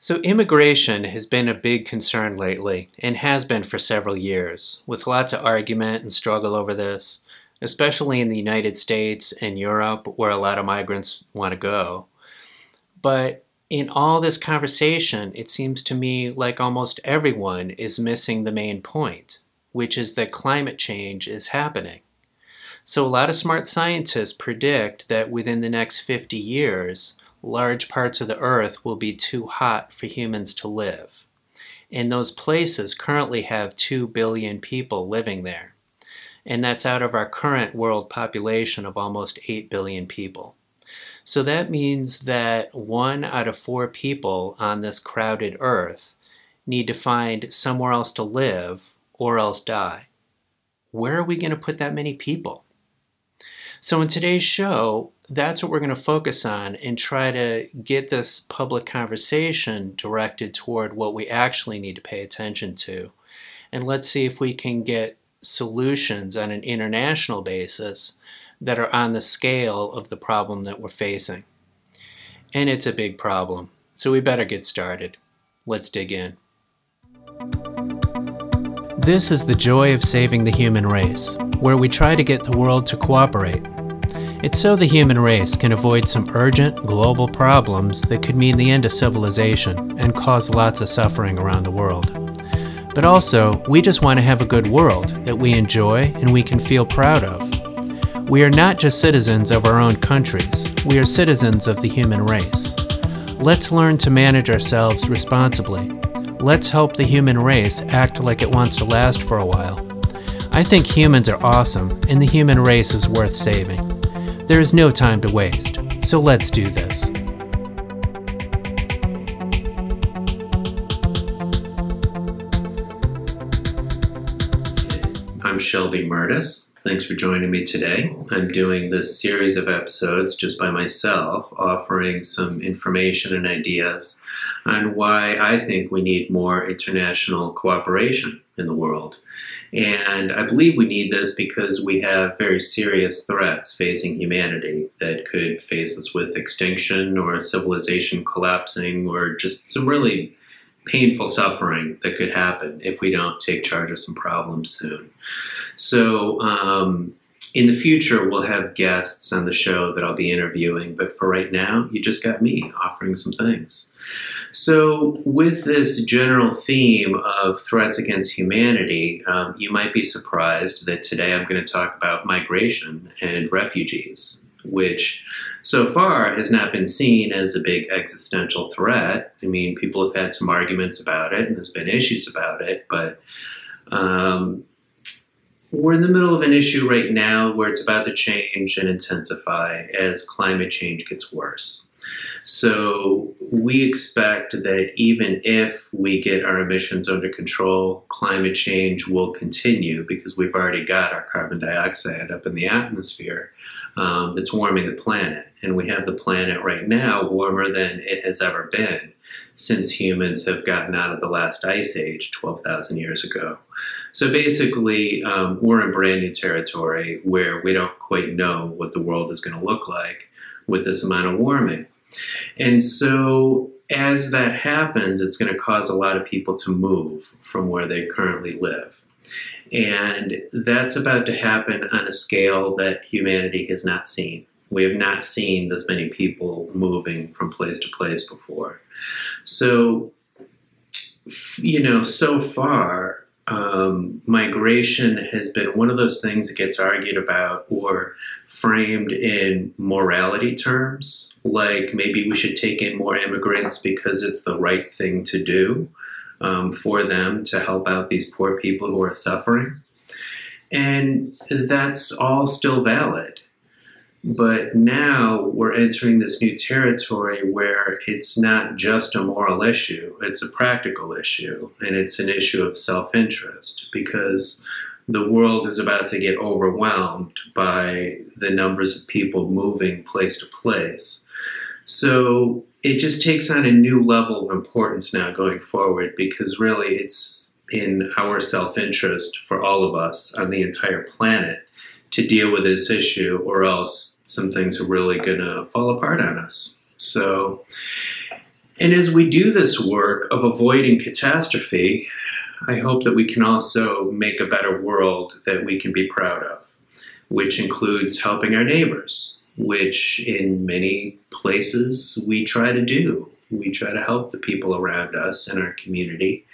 So, immigration has been a big concern lately and has been for several years, with lots of argument and struggle over this, especially in the United States and Europe, where a lot of migrants want to go. But in all this conversation, it seems to me like almost everyone is missing the main point, which is that climate change is happening. So, a lot of smart scientists predict that within the next 50 years, large parts of the earth will be too hot for humans to live. And those places currently have 2 billion people living there. And that's out of our current world population of almost 8 billion people. So that means that one out of four people on this crowded earth need to find somewhere else to live or else die. Where are we going to put that many people? So, in today's show, that's what we're going to focus on and try to get this public conversation directed toward what we actually need to pay attention to. And let's see if we can get solutions on an international basis that are on the scale of the problem that we're facing. And it's a big problem, so we better get started. Let's dig in. This is the joy of saving the human race, where we try to get the world to cooperate. It's so the human race can avoid some urgent global problems that could mean the end of civilization and cause lots of suffering around the world. But also, we just want to have a good world that we enjoy and we can feel proud of. We are not just citizens of our own countries, we are citizens of the human race. Let's learn to manage ourselves responsibly let's help the human race act like it wants to last for a while. I think humans are awesome, and the human race is worth saving. There is no time to waste, so let's do this. I'm Shelby Murtis. Thanks for joining me today. I'm doing this series of episodes just by myself, offering some information and ideas on why I think we need more international cooperation in the world. And I believe we need this because we have very serious threats facing humanity that could face us with extinction or civilization collapsing or just some really painful suffering that could happen if we don't take charge of some problems soon. So, um, in the future, we'll have guests on the show that I'll be interviewing, but for right now, you just got me offering some things. So, with this general theme of threats against humanity, um, you might be surprised that today I'm going to talk about migration and refugees, which so far has not been seen as a big existential threat. I mean, people have had some arguments about it and there's been issues about it, but um, we're in the middle of an issue right now where it's about to change and intensify as climate change gets worse. So we expect that even if we get our emissions under control, climate change will continue because we've already got our carbon dioxide up in the atmosphere um, that's warming the planet. And we have the planet right now warmer than it has ever been since humans have gotten out of the last ice age 12,000 years ago. So basically, um, we're in brand new territory where we don't quite know what the world is going to look like with this amount of warming. And so, as that happens, it's going to cause a lot of people to move from where they currently live. And that's about to happen on a scale that humanity has not seen. We have not seen this many people moving from place to place before. So, you know, so far, um, migration has been one of those things that gets argued about or framed in morality terms, like maybe we should take in more immigrants because it's the right thing to do um, for them to help out these poor people who are suffering. And that's all still valid. But now we're entering this new territory where it's not just a moral issue, it's a practical issue, and it's an issue of self interest because the world is about to get overwhelmed by the numbers of people moving place to place. So it just takes on a new level of importance now going forward because really it's in our self interest for all of us on the entire planet to deal with this issue, or else some things are really going to fall apart on us. So, And as we do this work of avoiding catastrophe, I hope that we can also make a better world that we can be proud of, which includes helping our neighbors, which in many places we try to do. We try to help the people around us in our community.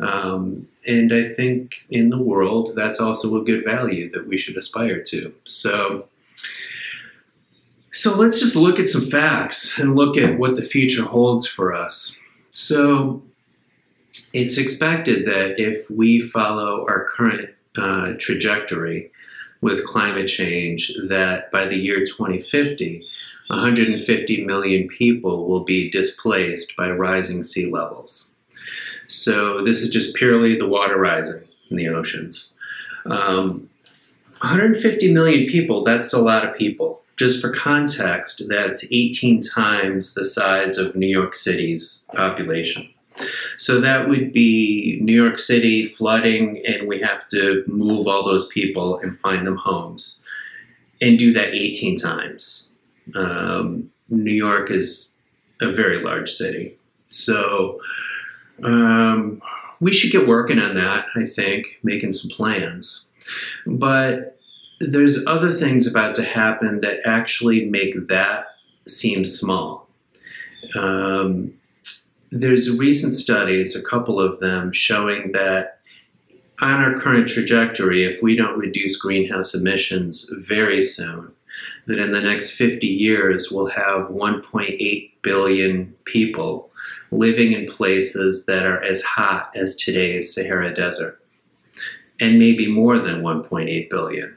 Um, and I think in the world, that's also a good value that we should aspire to. So, so let's just look at some facts and look at what the future holds for us. So, it's expected that if we follow our current uh, trajectory with climate change, that by the year 2050, 150 million people will be displaced by rising sea levels. So this is just purely the water rising in the oceans. Um, 150 million people, that's a lot of people. Just for context, that's 18 times the size of New York City's population. So that would be New York City flooding, and we have to move all those people and find them homes and do that 18 times. Um, New York is a very large city. So um, we should get working on that, I think, making some plans. But there's other things about to happen that actually make that seem small. Um, there's recent studies, a couple of them, showing that on our current trajectory, if we don't reduce greenhouse emissions very soon, that in the next 50 years we'll have 1.8 billion people living in places that are as hot as today's Sahara Desert, and maybe more than 1.8 billion.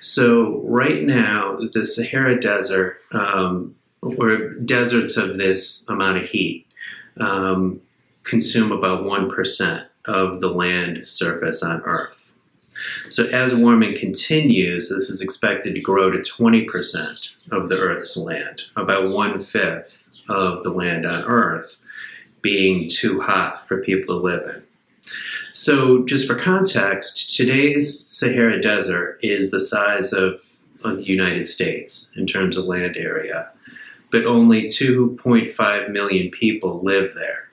So, right now, the Sahara Desert, um, or deserts of this amount of heat, um, consume about 1% of the land surface on Earth. So, as warming continues, this is expected to grow to 20% of the Earth's land, about one fifth of the land on Earth being too hot for people to live in. So, just for context, today's Sahara Desert is the size of, of the United States in terms of land area but only 2.5 million people live there.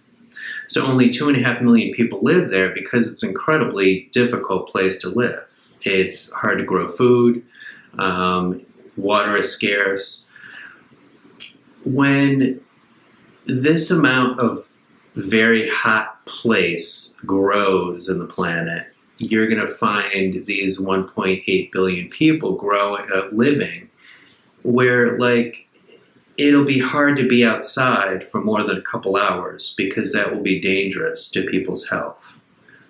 So only 2.5 million people live there because it's an incredibly difficult place to live. It's hard to grow food, um, water is scarce. When this amount of very hot place grows in the planet, you're going to find these 1.8 billion people growing, uh, living where like it'll be hard to be outside for more than a couple hours because that will be dangerous to people's health.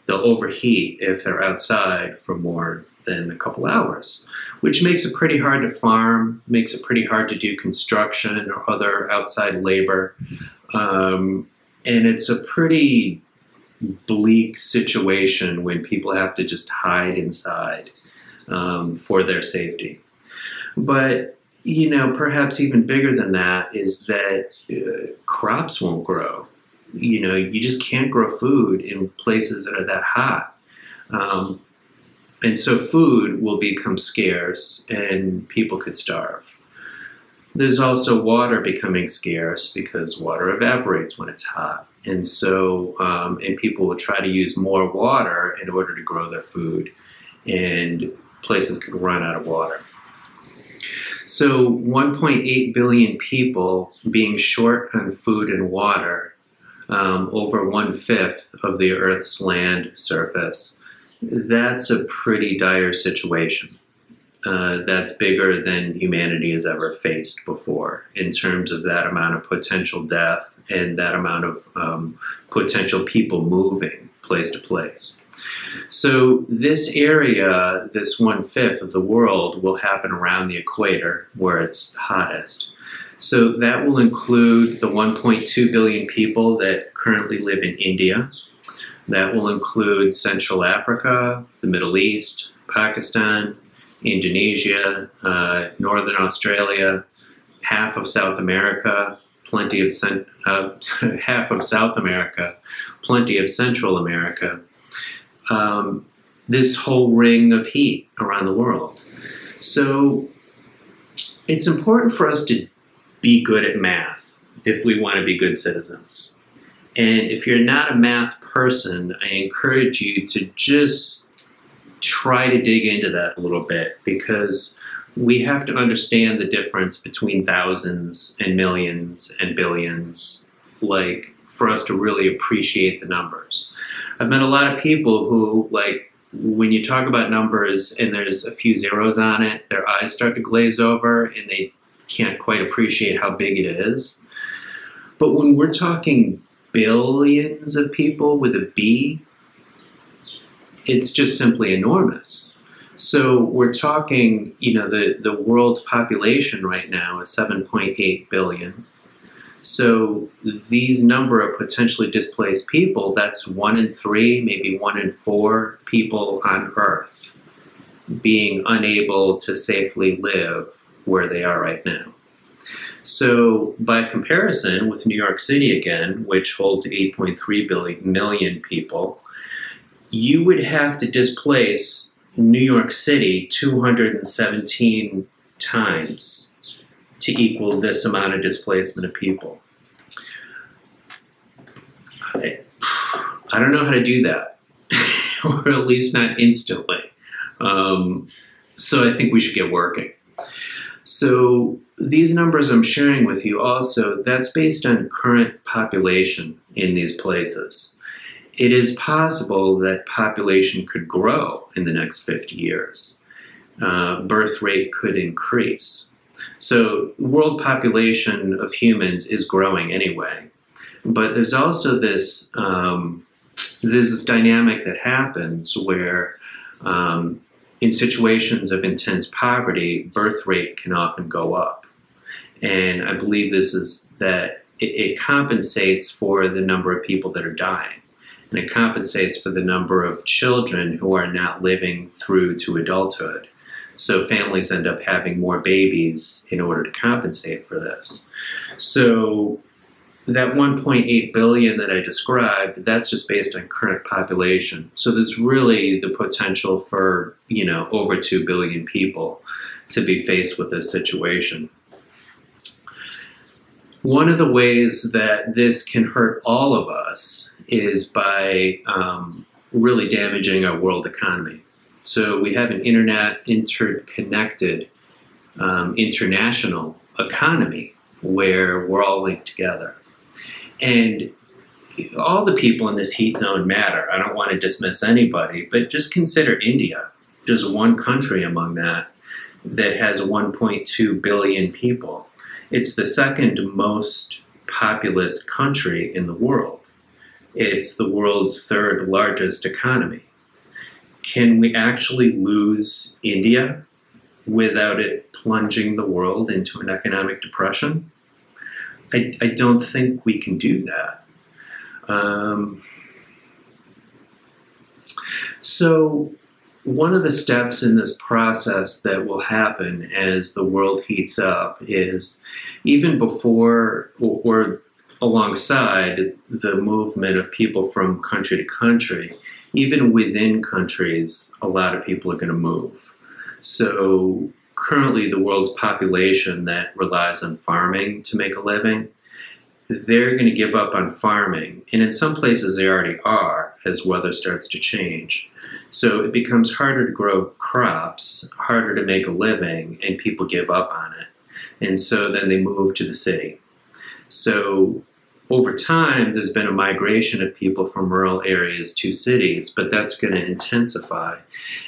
They'll overheat if they're outside for more than a couple hours, which makes it pretty hard to farm, makes it pretty hard to do construction or other outside labor. Um, and it's a pretty bleak situation when people have to just hide inside um, for their safety. But you know, perhaps even bigger than that is that uh, crops won't grow. You know, you just can't grow food in places that are that hot. Um, and so food will become scarce and people could starve. There's also water becoming scarce because water evaporates when it's hot. And so, um, and people will try to use more water in order to grow their food, and places could run out of water. So 1.8 billion people being short on food and water, um, over one fifth of the Earth's land surface. That's a pretty dire situation. Uh, that's bigger than humanity has ever faced before in terms of that amount of potential death and that amount of um, potential people moving place to place. So, this area, this one fifth of the world, will happen around the equator where it's hottest. So, that will include the 1.2 billion people that currently live in India. That will include Central Africa, the Middle East, Pakistan, Indonesia, uh, Northern Australia, half of South America, plenty of uh, half of South America, plenty of Central America, um, this whole ring of heat around the world. So it's important for us to be good at math if we want to be good citizens. And if you're not a math person, I encourage you to just try to dig into that a little bit because we have to understand the difference between thousands and millions and billions, like for us to really appreciate the numbers. I've met a lot of people who, like, when you talk about numbers and there's a few zeros on it, their eyes start to glaze over and they can't quite appreciate how big it is. But when we're talking billions of people with a B, it's just simply enormous. So we're talking, you know, the, the world population right now is 7.8 billion. So these number of potentially displaced people, that's one in three, maybe one in four people on Earth being unable to safely live where they are right now. So, by comparison with New York City again, which holds 8.3 billion million people, you would have to displace New York City 217 times to equal this amount of displacement of people. I, I don't know how to do that, or at least not instantly. Um, so I think we should get working. So these numbers I'm sharing with you also, that's based on current population in these places it is possible that population could grow in the next 50 years. Uh, birth rate could increase. So, world population of humans is growing anyway. But there's also this um, there's this dynamic that happens where, um, in situations of intense poverty, birth rate can often go up, and I believe this is that it, it compensates for the number of people that are dying and it compensates for the number of children who are not living through to adulthood. So families end up having more babies in order to compensate for this. So that 1.8 billion that I described, that's just based on current population. So there's really the potential for, you know, over 2 billion people to be faced with this situation. One of the ways that this can hurt all of us is by um, really damaging our world economy. So we have an internet interconnected um, international economy where we're all linked together. And all the people in this heat zone matter. I don't want to dismiss anybody, but just consider India, just one country among that, that has 1.2 billion people. It's the second most populous country in the world. It's the world's third largest economy. Can we actually lose India without it plunging the world into an economic depression? I, I don't think we can do that. Um, so, one of the steps in this process that will happen as the world heats up is even before or, or alongside the movement of people from country to country, even within countries, a lot of people are going to move. So, currently, the world's population that relies on farming to make a living, they're going to give up on farming. And in some places, they already are as weather starts to change. So, it becomes harder to grow crops, harder to make a living, and people give up on it. And so then they move to the city. So over time, there's been a migration of people from rural areas to cities, but that's going to intensify.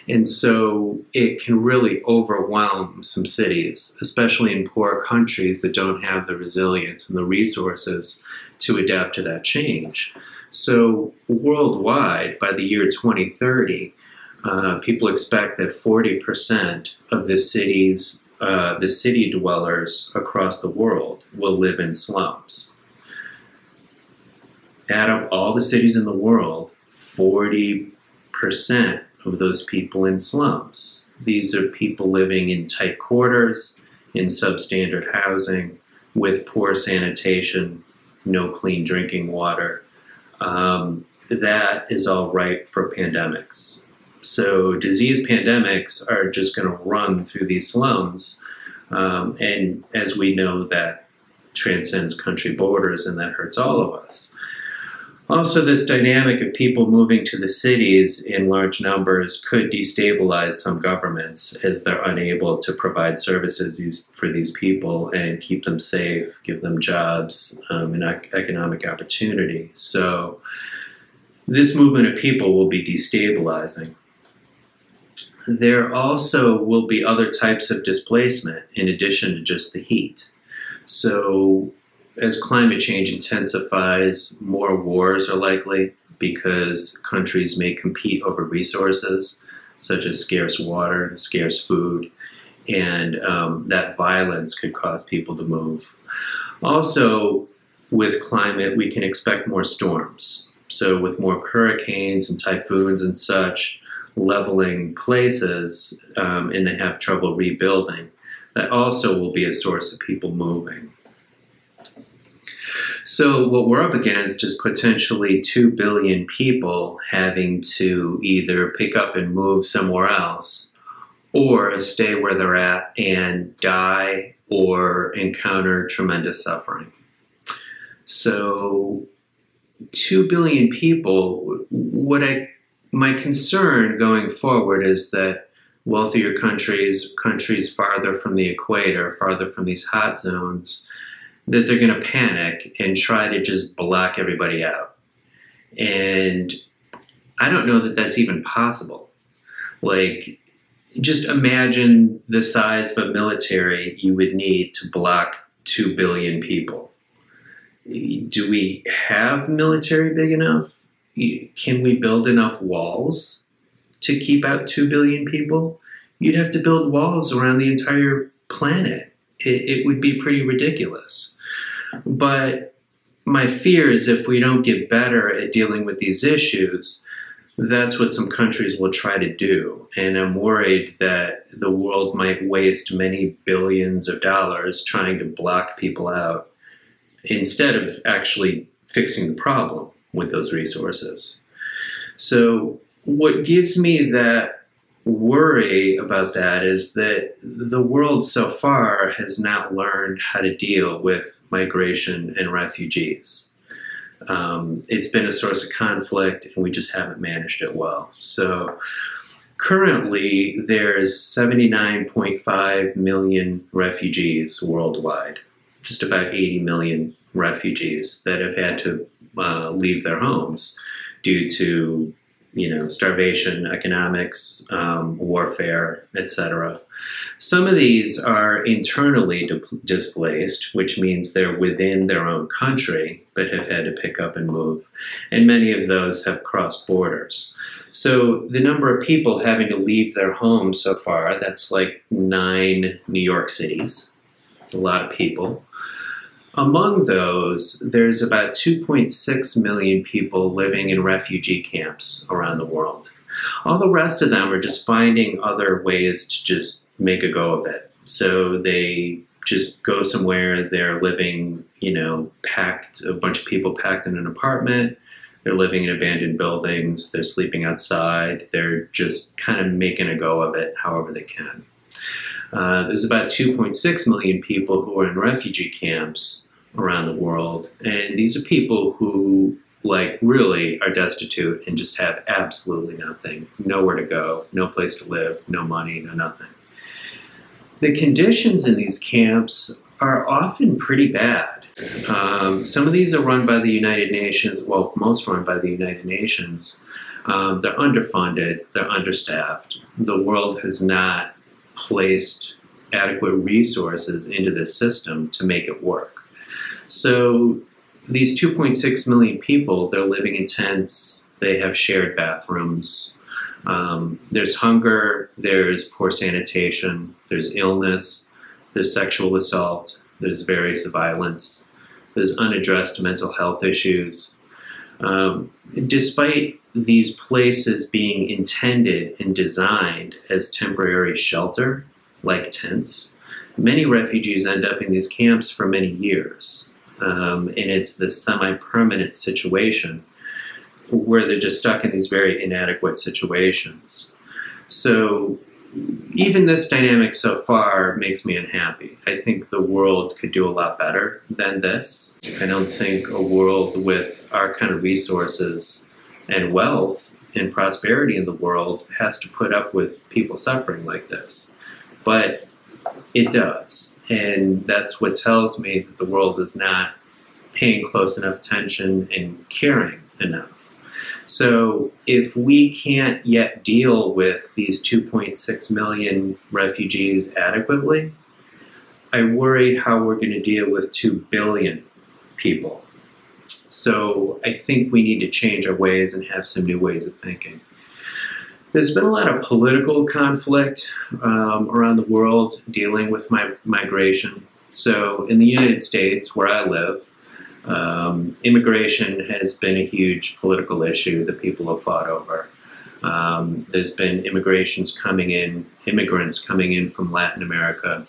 And so it can really overwhelm some cities, especially in poor countries that don't have the resilience and the resources to adapt to that change. So, worldwide, by the year 2030, uh, people expect that 40% of the cities, uh, the city dwellers across the world, will live in slums add up all the cities in the world, 40% of those people in slums. These are people living in tight quarters, in substandard housing, with poor sanitation, no clean drinking water. Um, that is all ripe for pandemics. So, disease pandemics are just going to run through these slums. Um, and as we know, that transcends country borders and that hurts all of us. Also, this dynamic of people moving to the cities in large numbers could destabilize some governments as they're unable to provide services for these people and keep them safe, give them jobs um, and economic opportunity. So, this movement of people will be destabilizing. There also will be other types of displacement in addition to just the heat. So, as climate change intensifies, more wars are likely because countries may compete over resources such as scarce water and scarce food, and um, that violence could cause people to move. Also, with climate, we can expect more storms. So, with more hurricanes and typhoons and such leveling places, um, and they have trouble rebuilding, that also will be a source of people moving. So, what we're up against is potentially 2 billion people having to either pick up and move somewhere else or stay where they're at and die or encounter tremendous suffering. So, 2 billion people, what I my concern going forward is that wealthier countries, countries farther from the equator, farther from these hot zones, that they're going to panic and try to just block everybody out. And I don't know that that's even possible. Like, just imagine the size of a military you would need to block 2 billion people. Do we have military big enough? Can we build enough walls to keep out 2 billion people? You'd have to build walls around the entire planet. It, it would be pretty ridiculous. But my fear is if we don't get better at dealing with these issues, that's what some countries will try to do. And I'm worried that the world might waste many billions of dollars trying to block people out instead of actually fixing the problem with those resources. So, what gives me that worry about that is that the world so far has not learned how to deal with migration and refugees. Um, it's been a source of conflict, and we just haven't managed it well. So, currently, there's 79.5 million refugees worldwide, just about 80 million refugees that have had to uh, leave their homes due to you know, starvation, economics, um, warfare, etc. Some of these are internally di- displaced, which means they're within their own country but have had to pick up and move. And many of those have crossed borders. So the number of people having to leave their homes so far, that's like nine New York cities. It's a lot of people. Among those, there's about 2.6 million people living in refugee camps around the world. All the rest of them are just finding other ways to just make a go of it. So they just go somewhere, they're living, you know, packed, a bunch of people packed in an apartment. They're living in abandoned buildings, they're sleeping outside, they're just kind of making a go of it however they can. Uh, there's about 2.6 million people who are in refugee camps around the world. And these are people who, like, really are destitute and just have absolutely nothing nowhere to go, no place to live, no money, no nothing. The conditions in these camps are often pretty bad. Um, some of these are run by the United Nations, well, most run by the United Nations. Um, they're underfunded, they're understaffed. The world has not placed adequate resources into this system to make it work. So these 2.6 million people, they're living in tents, they have shared bathrooms. Um, there's hunger, there's poor sanitation, there's illness, there's sexual assault, there's various violence, there's unaddressed mental health issues. Um, despite these places being intended and designed as temporary shelter, like tents, many refugees end up in these camps for many years um, and it's this semi-permanent situation where they're just stuck in these very inadequate situations. So even this dynamic so far makes me unhappy. I think the world could do a lot better than this. I don't think a world with our kind of resources and wealth and prosperity in the world has to put up with people suffering like this. But it does. And that's what tells me that the world is not paying close enough attention and caring enough. So, if we can't yet deal with these 2.6 million refugees adequately, I worry how we're going to deal with 2 billion people. So, I think we need to change our ways and have some new ways of thinking. There's been a lot of political conflict um, around the world dealing with my migration. So, in the United States, where I live, um, immigration has been a huge political issue that people have fought over. Um, there's been immigrations coming in, immigrants coming in from Latin America.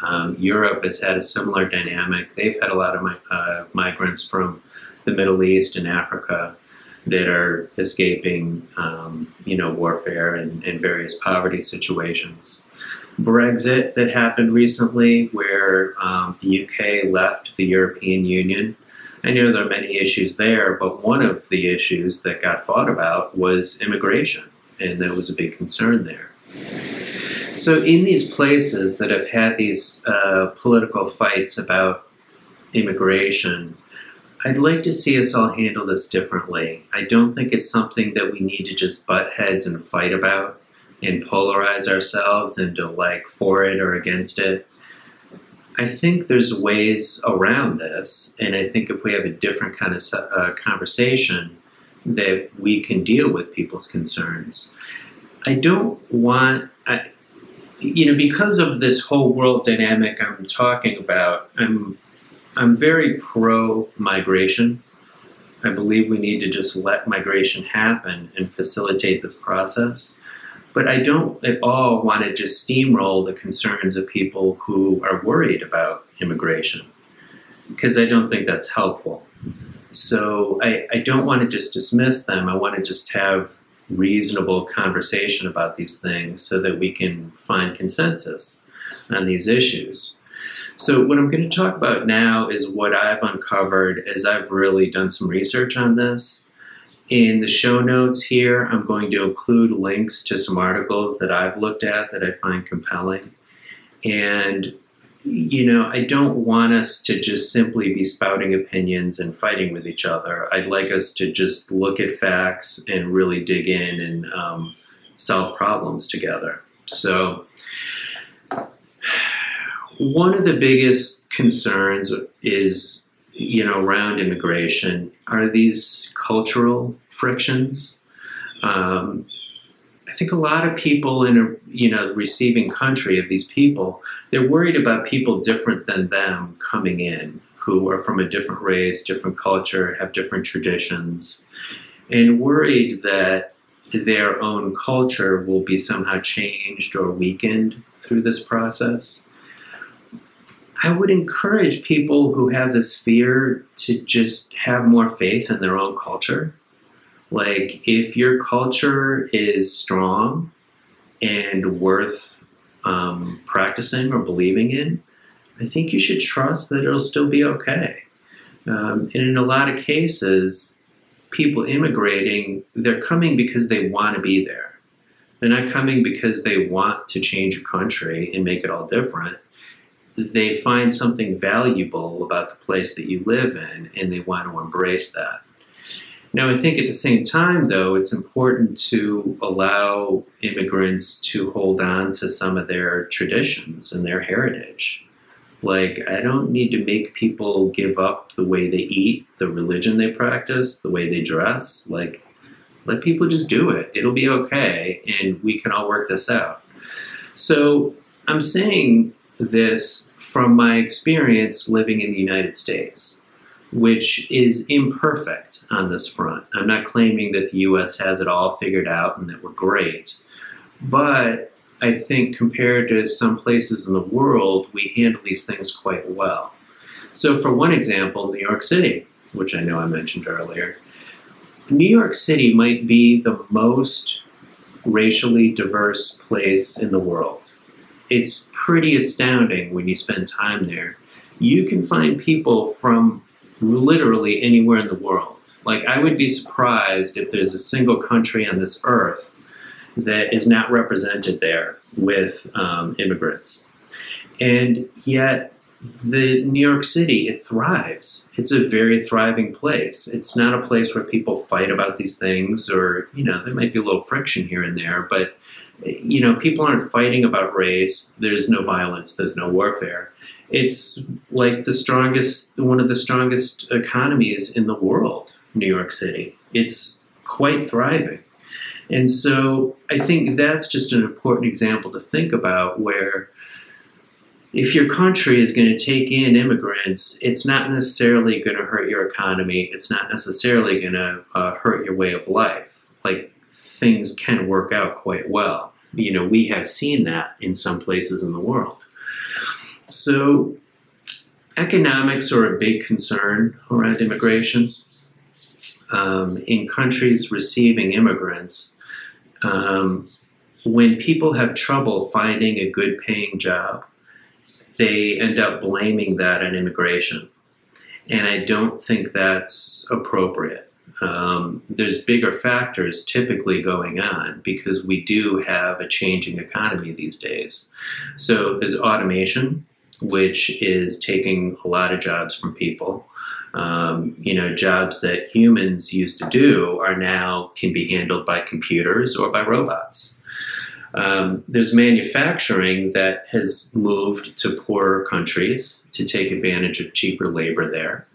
Um, Europe has had a similar dynamic. They've had a lot of uh, migrants from the Middle East and Africa that are escaping, um, you know, warfare and, and various poverty situations. Brexit that happened recently, where um, the UK left the European Union. I know there are many issues there, but one of the issues that got fought about was immigration, and there was a big concern there. So, in these places that have had these uh, political fights about immigration, I'd like to see us all handle this differently. I don't think it's something that we need to just butt heads and fight about and polarize ourselves into like for it or against it. I think there's ways around this, and I think if we have a different kind of uh, conversation, that we can deal with people's concerns. I don't want, I, you know, because of this whole world dynamic I'm talking about, I'm, I'm very pro migration. I believe we need to just let migration happen and facilitate this process. But I don't at all want to just steamroll the concerns of people who are worried about immigration, because I don't think that's helpful. So I, I don't want to just dismiss them. I want to just have reasonable conversation about these things so that we can find consensus on these issues. So, what I'm going to talk about now is what I've uncovered as I've really done some research on this in the show notes here, I'm going to include links to some articles that I've looked at that I find compelling. And, you know, I don't want us to just simply be spouting opinions and fighting with each other. I'd like us to just look at facts and really dig in and um, solve problems together. So, one of the biggest concerns is you know, around immigration are these cultural frictions. Um, I think a lot of people in a you know receiving country of these people, they're worried about people different than them coming in, who are from a different race, different culture, have different traditions, and worried that their own culture will be somehow changed or weakened through this process. I would encourage people who have this fear to just have more faith in their own culture. Like, if your culture is strong and worth um, practicing or believing in, I think you should trust that it'll still be okay. Um, and in a lot of cases, people immigrating, they're coming because they want to be there. They're not coming because they want to change a country and make it all different they find something valuable about the place that you live in and they want to embrace that. Now, I think at the same time, though, it's important to allow immigrants to hold on to some of their traditions and their heritage. Like, I don't need to make people give up the way they eat, the religion they practice, the way they dress. Like, let people just do it. It'll be okay, and we can all work this out. So, I'm saying this from my experience living in the United States, which is imperfect on this front. I'm not claiming that the US has it all figured out and that we're great, but I think compared to some places in the world, we handle these things quite well. So, for one example, New York City, which I know I mentioned earlier, New York City might be the most racially diverse place in the world. It's pretty astounding when you spend time there. You can find people from literally anywhere in the world. Like, I would be surprised if there's a single country on this earth that is not represented there with um, immigrants. And yet, the New York City, it thrives. It's a very thriving place. It's not a place where people fight about these things or, you know, there might be a little friction here and there, but, you know, people aren't fighting about race. There's no violence, there's no warfare. It's like the strongest, one of the strongest economies in the world, New York City. It's quite thriving. And so I think that's just an important example to think about where if your country is going to take in immigrants, it's not necessarily going to hurt your economy. It's not necessarily going to uh, hurt your way of life. Like things can work out quite well. You know, we have seen that in some places in the world. So, economics are a big concern around immigration. Um, in countries receiving immigrants, um, when people have trouble finding a good paying job, they end up blaming that on immigration. And I don't think that's appropriate. Um, there's bigger factors typically going on because we do have a changing economy these days. So there's automation, which is taking a lot of jobs from people. Um, you know, jobs that humans used to do are now can be handled by computers or by robots. Um, there's manufacturing that has moved to poorer countries to take advantage of cheaper labor there.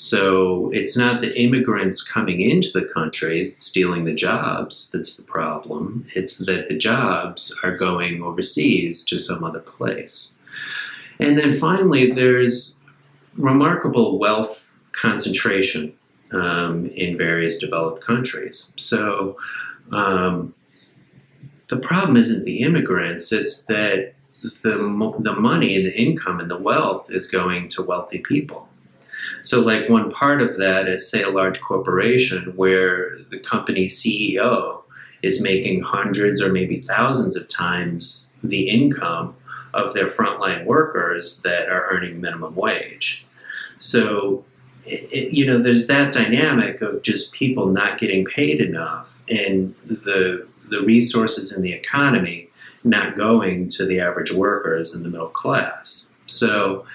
So it's not the immigrants coming into the country stealing the jobs that's the problem. It's that the jobs are going overseas to some other place. And then finally, there's remarkable wealth concentration um, in various developed countries. So um, the problem isn't the immigrants, it's that the, the money and the income and the wealth is going to wealthy people. So, like, one part of that is, say, a large corporation where the company CEO is making hundreds or maybe thousands of times the income of their frontline workers that are earning minimum wage. So, it, you know, there's that dynamic of just people not getting paid enough, and the the resources in the economy not going to the average workers in the middle class. So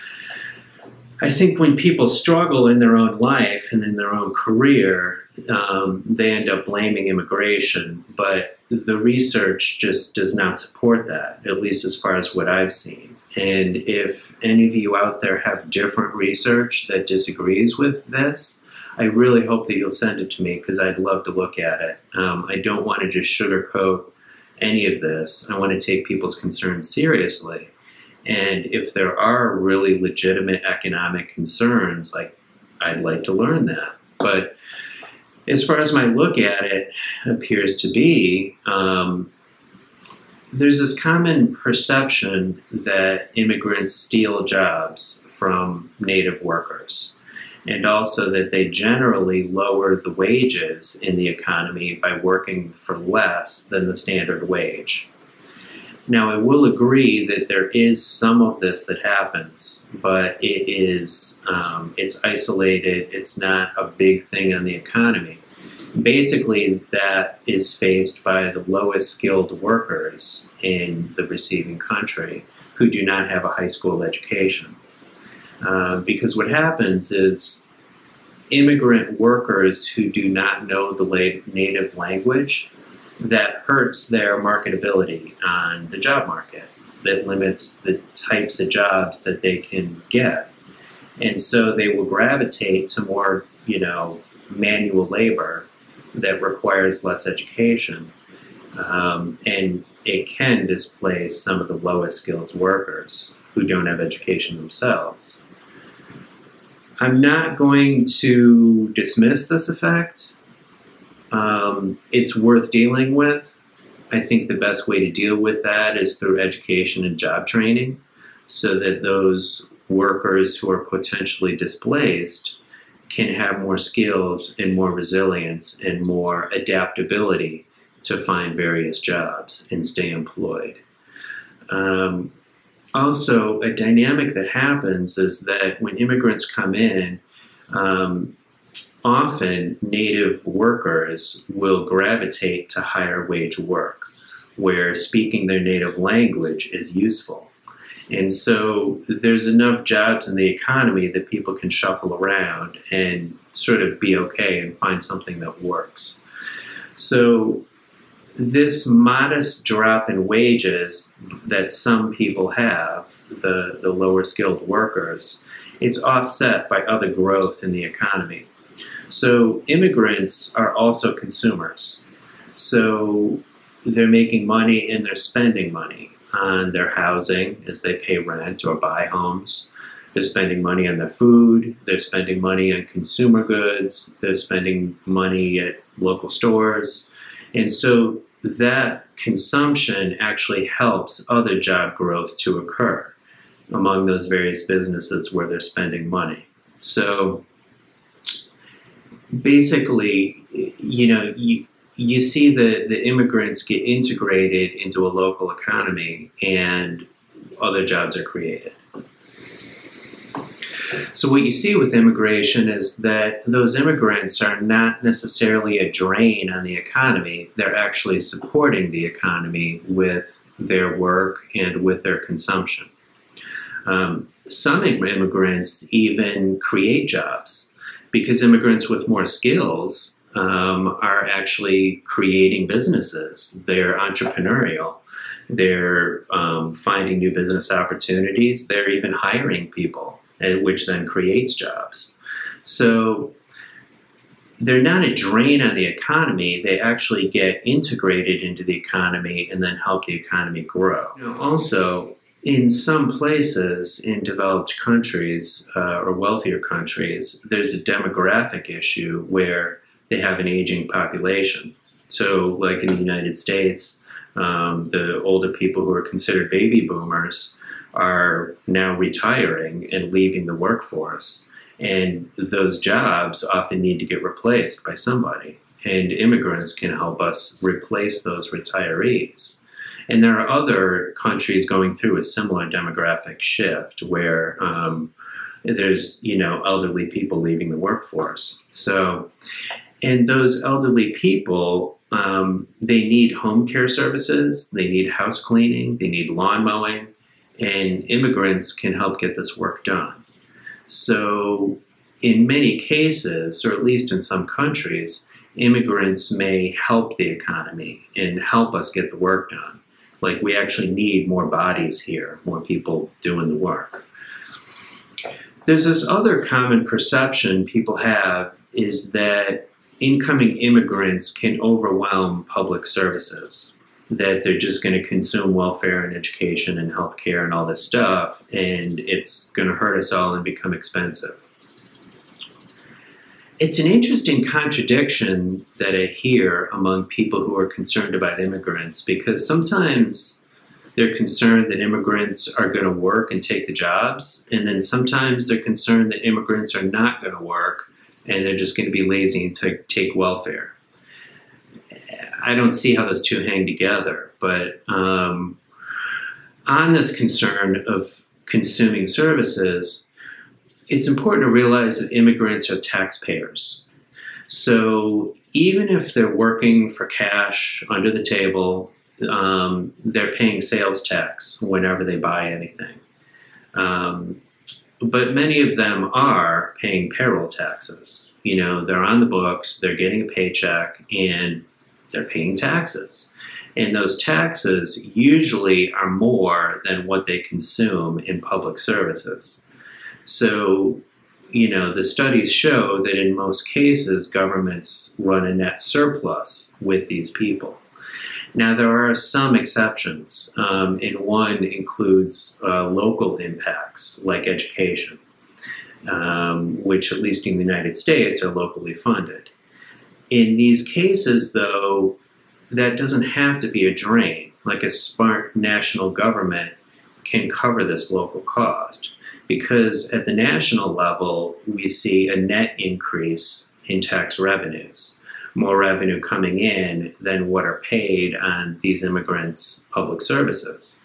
I think when people struggle in their own life and in their own career, um, they end up blaming immigration. But the research just does not support that, at least as far as what I've seen. And if any of you out there have different research that disagrees with this, I really hope that you'll send it to me because I'd love to look at it. Um, I don't want to just sugarcoat any of this. I want to take people's concerns seriously. And if there are really legitimate economic concerns, like I'd like to learn that. But as far as my look at it appears to be, um, there's this common perception that immigrants steal jobs from native workers and also that they generally lower the wages in the economy by working for less than the standard wage. Now, I will agree that there is some of this that happens, but it is um, it's isolated. It's not a big thing on the economy. Basically, that is faced by the lowest skilled workers in the receiving country who do not have a high school education. Uh, because what happens is immigrant workers who do not know the native language that hurts their marketability on the job market that limits the types of jobs that they can get and so they will gravitate to more you know manual labor that requires less education um, and it can displace some of the lowest skilled workers who don't have education themselves I'm not going to dismiss this effect. Um, it's worth dealing with. I think the best way to deal with that is through education and job training so that those workers who are potentially displaced can have more skills and more resilience and more adaptability to find various jobs and stay employed. Um, also, a dynamic that happens is that when immigrants come in, um, often native workers will gravitate to higher wage work where speaking their native language is useful. And so there's enough jobs in the economy that people can shuffle around and sort of be okay and find something that works. So this modest drop in wages that some people have, the, the lower skilled workers, it's offset by other growth in the economy. So immigrants are also consumers. So they're making money and they're spending money on their housing as they pay rent or buy homes. They're spending money on their food. They're spending money on consumer goods. They're spending money at local stores. And so that consumption actually helps other job growth to occur among those various businesses where they're spending money. So basically, you know, you, you see the, the immigrants get integrated into a local economy and other jobs are created. So, what you see with immigration is that those immigrants are not necessarily a drain on the economy, they're actually supporting the economy with their work and with their consumption. Um, some immigrants even create jobs because immigrants with more skills um, are actually creating businesses. They're entrepreneurial. They're um, finding new business opportunities. They're even hiring people, eh, which then creates jobs. So they're not a drain on the economy. They actually get integrated into the economy and then help the economy grow. You know, also, in some places in developed countries uh, or wealthier countries, there's a demographic issue where they have an aging population. So, like in the United States, um, the older people who are considered baby boomers are now retiring and leaving the workforce. And those jobs often need to get replaced by somebody. And immigrants can help us replace those retirees. And there are other countries going through a similar demographic shift where um, there's, you know, elderly people leaving the workforce. So and those elderly people, um, they need home care services, they need house cleaning, they need lawn mowing, and immigrants can help get this work done. So, in many cases, or at least in some countries, immigrants may help the economy and help us get the work done. Like, we actually need more bodies here, more people doing the work. There's this other common perception people have is that incoming immigrants can overwhelm public services that they're just going to consume welfare and education and healthcare and all this stuff, and it's going to hurt us all and become expensive. It's an interesting contradiction that I hear among people who are concerned about immigrants because sometimes they're concerned that immigrants are going to work and take the jobs, and then sometimes they're concerned that immigrants are not going to work and they're just going to be lazy and take, take welfare. I don't see how those two hang together, but um, on this concern of consuming services, it's important to realize that immigrants are taxpayers. So even if they're working for cash under the table, um, they're paying sales tax whenever they buy anything. Um, but many of them are paying payroll taxes. You know, they're on the books, they're getting a paycheck, and they're paying taxes. And those taxes usually are more than what they consume in public services. So, you know, the studies show that in most cases, governments run a net surplus with these people. Now, there are some exceptions, um, and one includes uh, local impacts like education, um, which, at least in the United States, are locally funded. In these cases, though, that doesn't have to be a drain. Like a smart national government can cover this local cost because at the national level, we see a net increase in tax revenues more revenue coming in than what are paid on these immigrants' public services.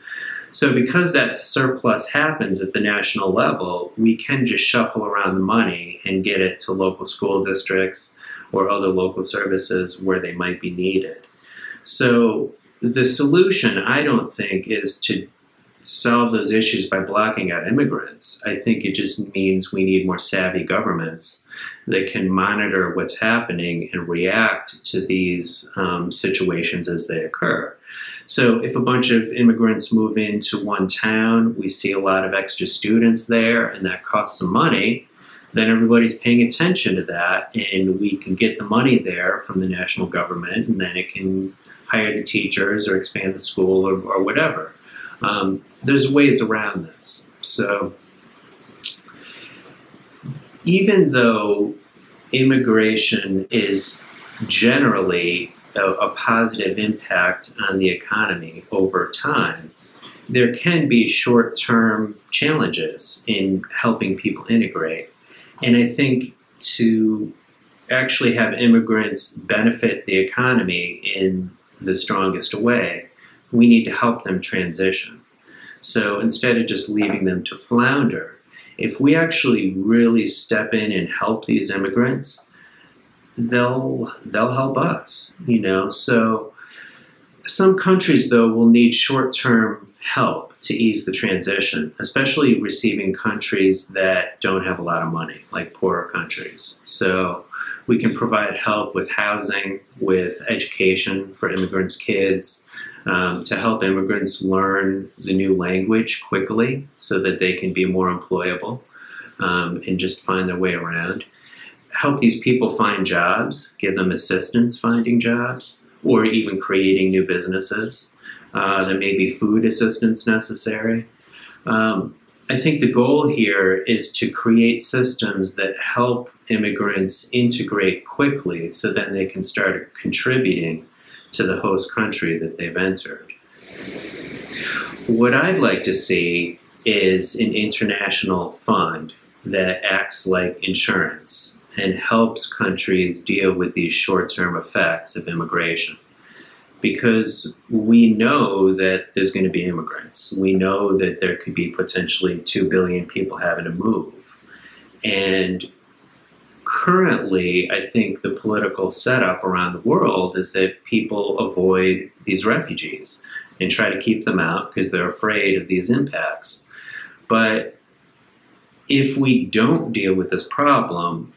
So, because that surplus happens at the national level, we can just shuffle around the money and get it to local school districts or other local services where they might be needed. So, the solution, I don't think, is to solve those issues by blocking out immigrants. I think it just means we need more savvy governments that can monitor what's happening and react to these um, situations as they occur. So, if a bunch of immigrants move into one town, we see a lot of extra students there, and that costs some money, then everybody's paying attention to that, and we can get the money there from the national government, and then it can hire the teachers or expand the school or, or whatever. Um, there's ways around this. So, even though immigration is generally a, a, positive impact on the economy over time, there can be short term challenges in helping people integrate. And I think to actually have immigrants benefit the economy in the strongest way, we need to help them transition. So instead of just leaving them to flounder, if we actually really step in and help these immigrants, they'll they'll help us, you know. So some countries though will need short-term help to ease the transition, especially receiving countries that don't have a lot of money, like poorer countries. So we can provide help with housing, with education for immigrants' kids, um, to help immigrants learn the new language quickly so that they can be more employable um, and just find their way around. Help these people find jobs, give them assistance finding jobs, or even creating new businesses. Uh, there may be food assistance necessary. Um, I think the goal here is to create systems that help immigrants integrate quickly so then they can start contributing to the host country that they've entered. What I'd like to see is an international fund that acts like insurance and helps countries deal with these short term effects of immigration. Because we know that there's going to be immigrants. We know that there could be potentially 2 billion people having to move. And currently, I think the political setup around the world is that people avoid these refugees and try to keep them out because they're afraid of these impacts. But if we don't deal with this problem,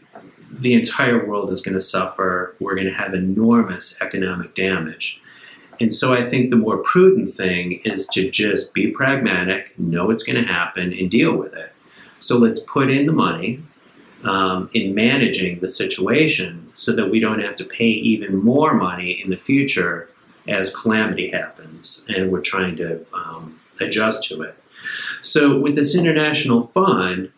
the entire world is going to suffer. We're going to have enormous economic damage. And so I think the more prudent thing is to just be pragmatic, know what's going to happen, and deal with it. So let's put in the money, um, in managing the situation so that we don't have to pay even more money in the future as calamity happens and we're trying to um, adjust to it. So, with this international fund,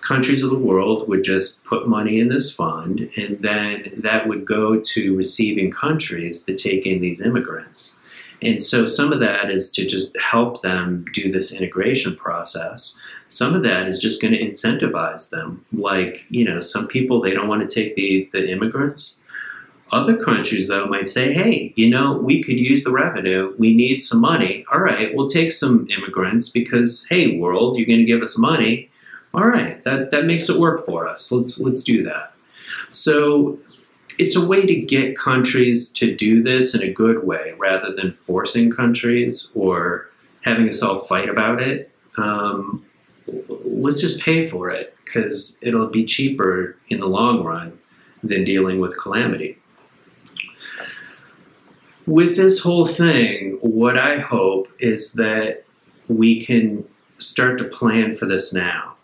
countries of the world would just put money in this fund, and then that would go to receiving countries that take in these immigrants. And so, some of that is to just help them do this integration process some of that is just going to incentivize them. Like, you know, some people, they don't want to take the, the immigrants. Other countries, though, might say, hey, you know, we could use the revenue. We need some money. All right, we'll take some immigrants because, hey, world, you're going to give us money. All right, that, that makes it work for us. Let's, let's do that. So it's a way to get countries to do this in a good way rather than forcing countries or having us all fight about it. Um, let's just pay for it because it'll be cheaper in the long run than dealing with calamity. With this whole thing, what I hope is that we can start to plan for this now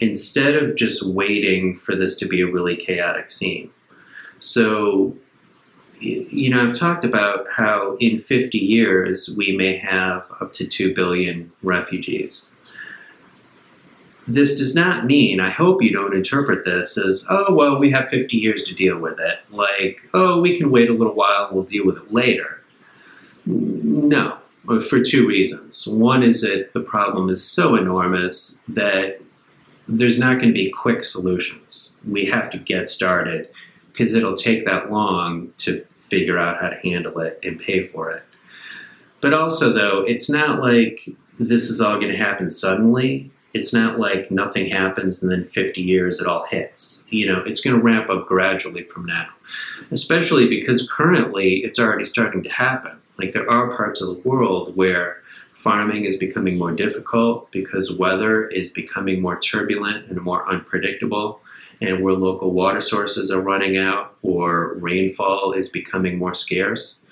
instead of just waiting for this to be a really chaotic scene. So, you know, I've talked about how in 50 years we may have up to 2 billion refugees this does not mean, I hope you don't interpret this as, oh, well, we have 50 years to deal with it. Like, oh, we can wait a little while we'll deal with it later. No, for two reasons. One is that the problem is so enormous that there's not going to be quick solutions. We have to get started because it'll take that long to figure out how to handle it and pay for it. But also, though, it's not like this is all going to happen suddenly. It's not like nothing happens and then 50 years it all hits. You know, it's going to ramp up gradually from now, especially because currently it's already starting to happen. Like, there are parts of the world where farming is becoming more difficult because weather is becoming more turbulent and more unpredictable and where local water sources are running out or rainfall is becoming more scarce.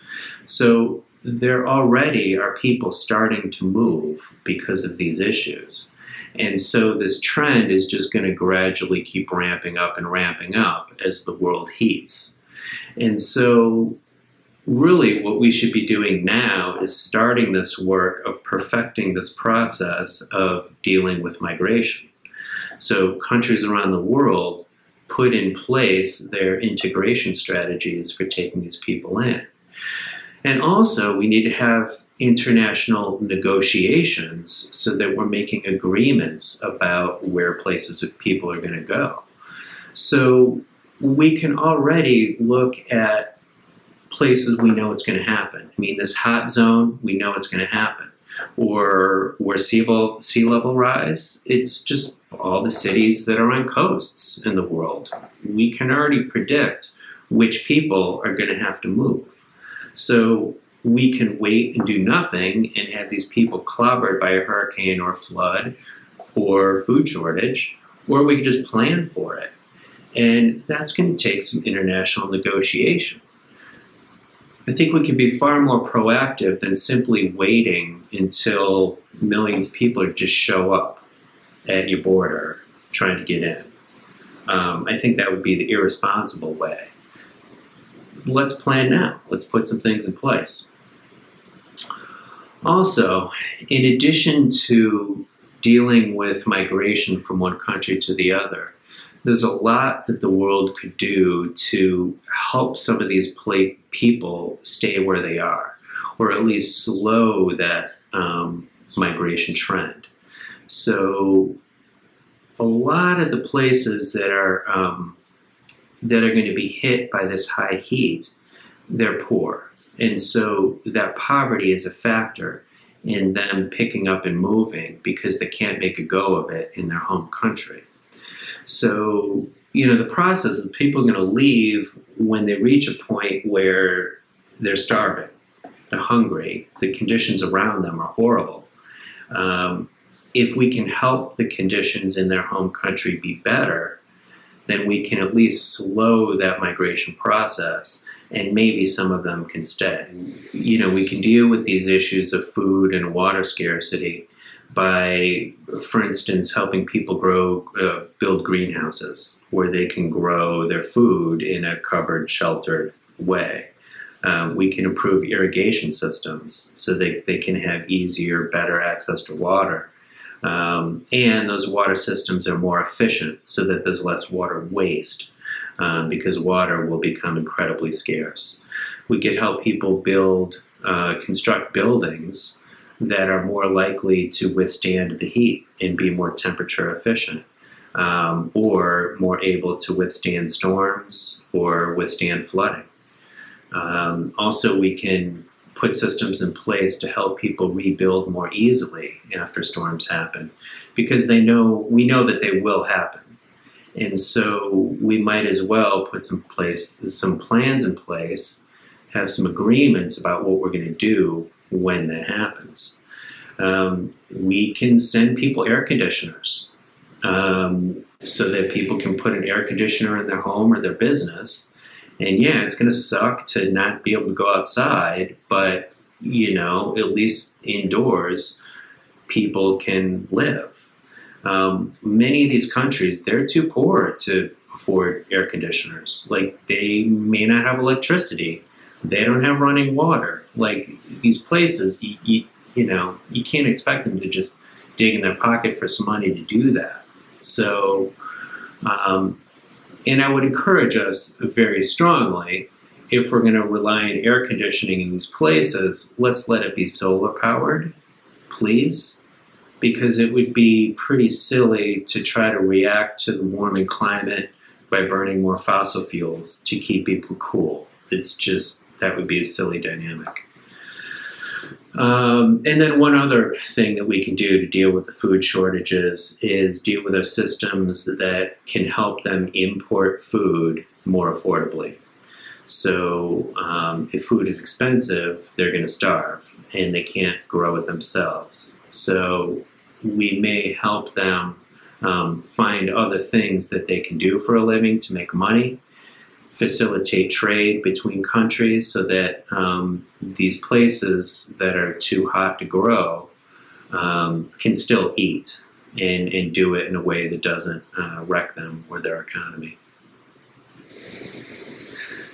So there already are people starting to move because of these issues. And so this trend is just going to gradually keep ramping up and ramping up as the world heats. And so, really, what we should be doing now is starting this work of perfecting this process of dealing with migration. So countries around the world put in place their integration strategies for taking these people in. And also, we need to have international negotiations so that we're making agreements about where places of people are going to go. So we can already look at places we know it's going to happen. I mean, this hot zone, we know it's going to happen or where sea level, sea level rise, it's just all the cities that are on coasts in the world. We can already predict which people are going to have to move. So we can wait and do nothing and have these people clobbered by a hurricane or flood or food shortage, or we can just plan for it. And that's going to take some international negotiation. I think we can be far more proactive than simply waiting until millions of people just show up at your border trying to get in. Um, I think that would be the irresponsible way. Let's plan now. Let's put some things in place. Also, in addition to dealing with migration from one country to the other, there's a lot that the world could do to help some of these people stay where they are, or at least slow that um, migration trend. So, a lot of the places that are um, that are going to be hit by this high heat, they're poor, and so that poverty is a factor in them picking up and moving because they can't make a go of it in their home country. So, you know, the process is people are going to leave when they reach a point where they're starving, they're hungry, the conditions around them are horrible. Um, if we can help the conditions in their home country be better, then we can at least slow that migration process and maybe some of them can stay. You know, we can deal with these issues of food and water scarcity by, for instance, helping people grow, uh, build greenhouses where they can grow their food in a covered, sheltered way. Um, we can improve irrigation systems so that they can have easier, better access to water. Um, and those water systems are more efficient so that there's less water waste um, because water will become incredibly scarce. We could help people build, uh, construct buildings that are more likely to withstand the heat and be more temperature efficient. Um, or more able to withstand storms or withstand flooding. Um, also, we can put systems in place to help people rebuild more easily after storms happen because they know we know that they will happen. And so we might as well put some place some plans in place, have some agreements about what we're going to do when that happens. Um, we can send people air conditioners um, so that people can put an air conditioner in their home or their business. And yeah, it's going to suck to not be able to go outside, but you know, at least indoors, people can live. Um, many of these countries, they're too poor to afford air conditioners. Like they may not have electricity, they don't have running water. Like these places, you, you, you know, you can't expect them to just dig in their pocket for some money to do that. So, um, and I would encourage us very strongly if we're going to rely on air conditioning in these places, let's let it be solar powered, please, because it would be pretty silly to try to react to the warming climate by burning more fossil fuels to keep people cool. It's just that would be a silly dynamic. Um, and then one other thing that we can do to deal with the food shortages is deal with our systems that can help them import food more affordably. So um, if food is expensive, they're going to starve and they can't grow it themselves. So we may help them um, find other things that they can do for a living to make money, facilitate trade between countries so that um, these places that are too hot to grow um, can still eat and, and do it in a way that doesn't uh, wreck them or their economy.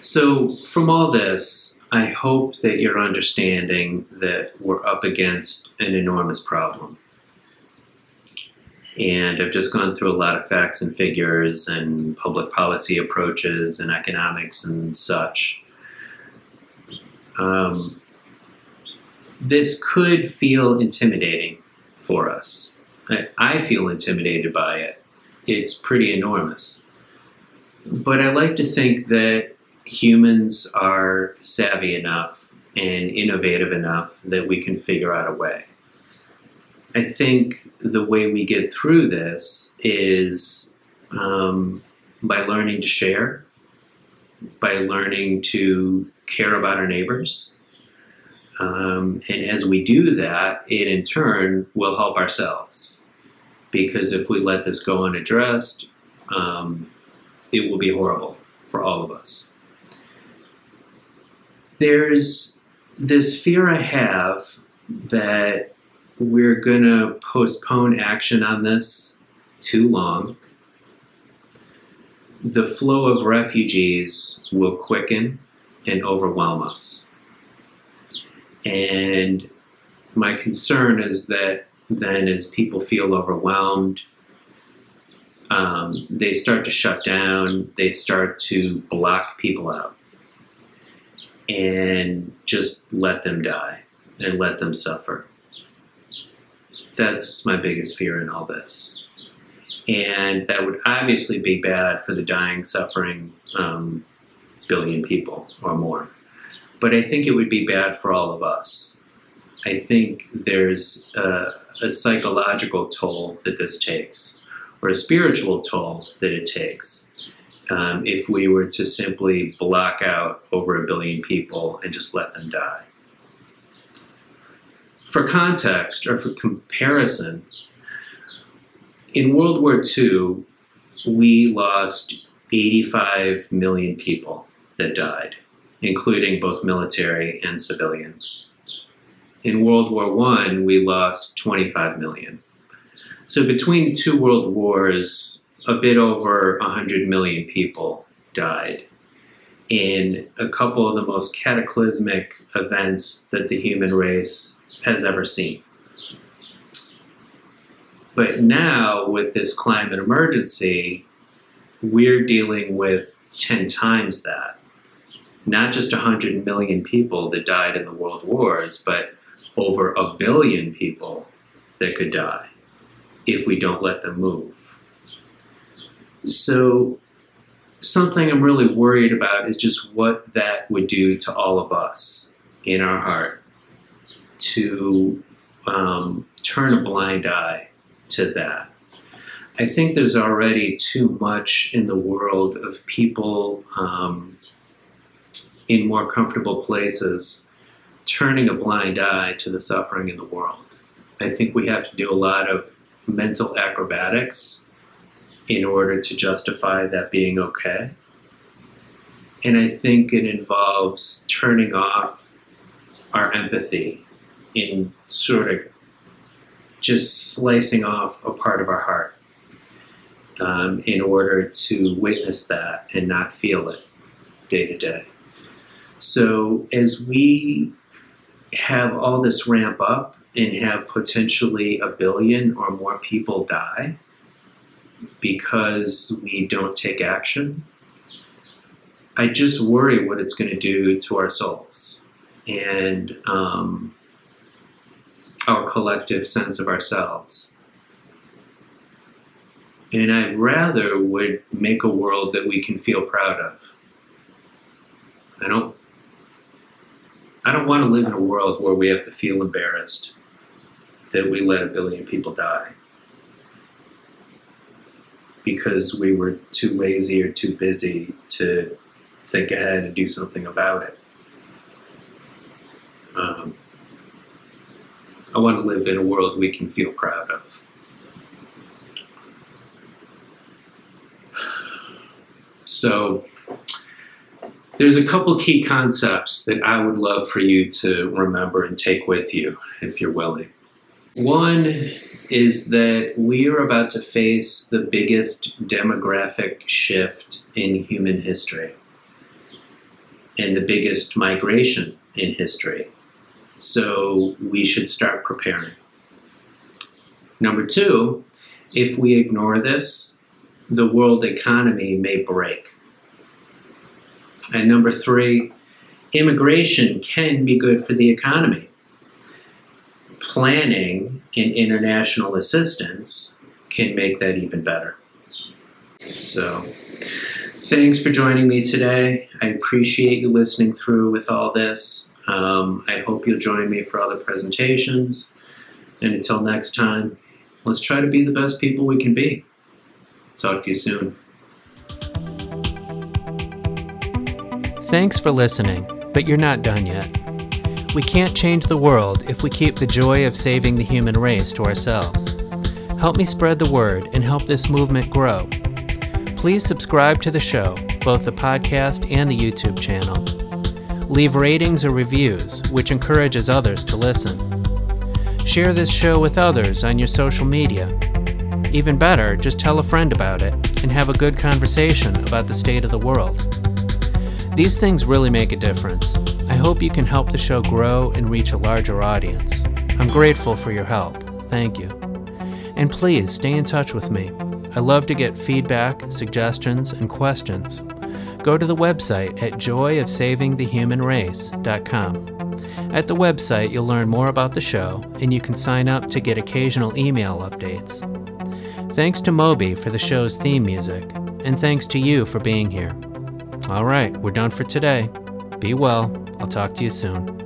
So, from all this, I hope that you're understanding that we're up against an enormous problem. And I've just gone through a lot of facts and figures and public policy approaches and economics and such. Um, this could feel intimidating for us. I, I feel intimidated by it. It's pretty enormous. But I like to think that humans are savvy enough and innovative enough that we can figure out a way. I think the way we get through this is um, by learning to share, by learning to care about our neighbors. Um, and as we do that, it in turn will help ourselves. Because if we let this go unaddressed, um, it will be horrible for all of us there's this fear I have that we're going to postpone action on this too long. The flow of refugees will quicken and overwhelm us. And my concern is that then, as people feel overwhelmed, um, they start to shut down, they start to block people out and just let them die and let them suffer. That's my biggest fear in all this. And that would obviously be bad for the dying, suffering um, billion people or more. But I think it would be bad for all of us. I think there's a, a psychological toll that this takes, or a spiritual toll that it takes um, if we were to simply block out over a billion people and just let them die. For context or for comparison, in World War II, we lost 85 million people that died, including both military and civilians. In World War I, we lost 25 million. So between the two world wars, a bit over 100 million people died in a couple of the most cataclysmic events that the human race has ever seen. But now, with this climate emergency, we're dealing with 10 times that. Not just 100 million people that died in the world wars, but over a billion people that could die if we don't let them move. So, something I'm really worried about is just what that would do to all of us in our heart to um, turn a blind eye to that. I think there's already too much in the world of people um, in more comfortable places turning a blind eye to the suffering in the world. I think we have to do a lot of mental acrobatics in order to justify that being okay. And I think it involves turning off our empathy in sort of just slicing off a part of our heart um, in order to witness that and not feel it day to day. So as we have all this ramp up and have potentially a billion or more people die, because we don't take action, I just worry what it's going to do to our souls and um, our collective sense of ourselves. And I rather would make a world that we can feel proud of. I don't I don't want to live in a world where we have to feel embarrassed that we let a billion people die because we were too lazy or too busy to think ahead and do something about it. Um, I want to live in a world we can feel proud of. So, there's a couple key concepts that I would love for you to remember and take with you if you're willing. One is that we are about to face the biggest demographic shift in human history and the biggest migration in history. So we should start preparing. Number two, if we ignore this, the world economy may break. And number three, immigration can be good for the economy. Planning and international assistance can make that even better. So, thanks for joining me today. I appreciate you listening through with all this. Um, I hope you'll join me for other presentations. And until next time, let's try to be the best people we can be. Talk to you soon. Thanks for listening, but you're not done yet. We can't change the world if we keep the joy of saving the human race to ourselves. Help me spread the word and help this movement grow. Please subscribe to the show, both the podcast and the YouTube channel. Leave ratings or reviews, which encourages others to listen. Share this show with others on your social media. Even better, just tell a friend about it and have a good conversation about the state of the world. These things really make a difference. I hope you can help the show grow and reach a larger audience. I'm grateful for your help. Thank you. And please stay in touch with me. I love to get feedback, suggestions, and questions. Go to the website at joyofsavingthehumanrace.com. At the website, you'll learn more about the show, and you can sign up to get occasional email updates. Thanks to Moby for the show's theme music, and thanks to you for being here. All right, we're done for today. Be well. I'll talk to you soon.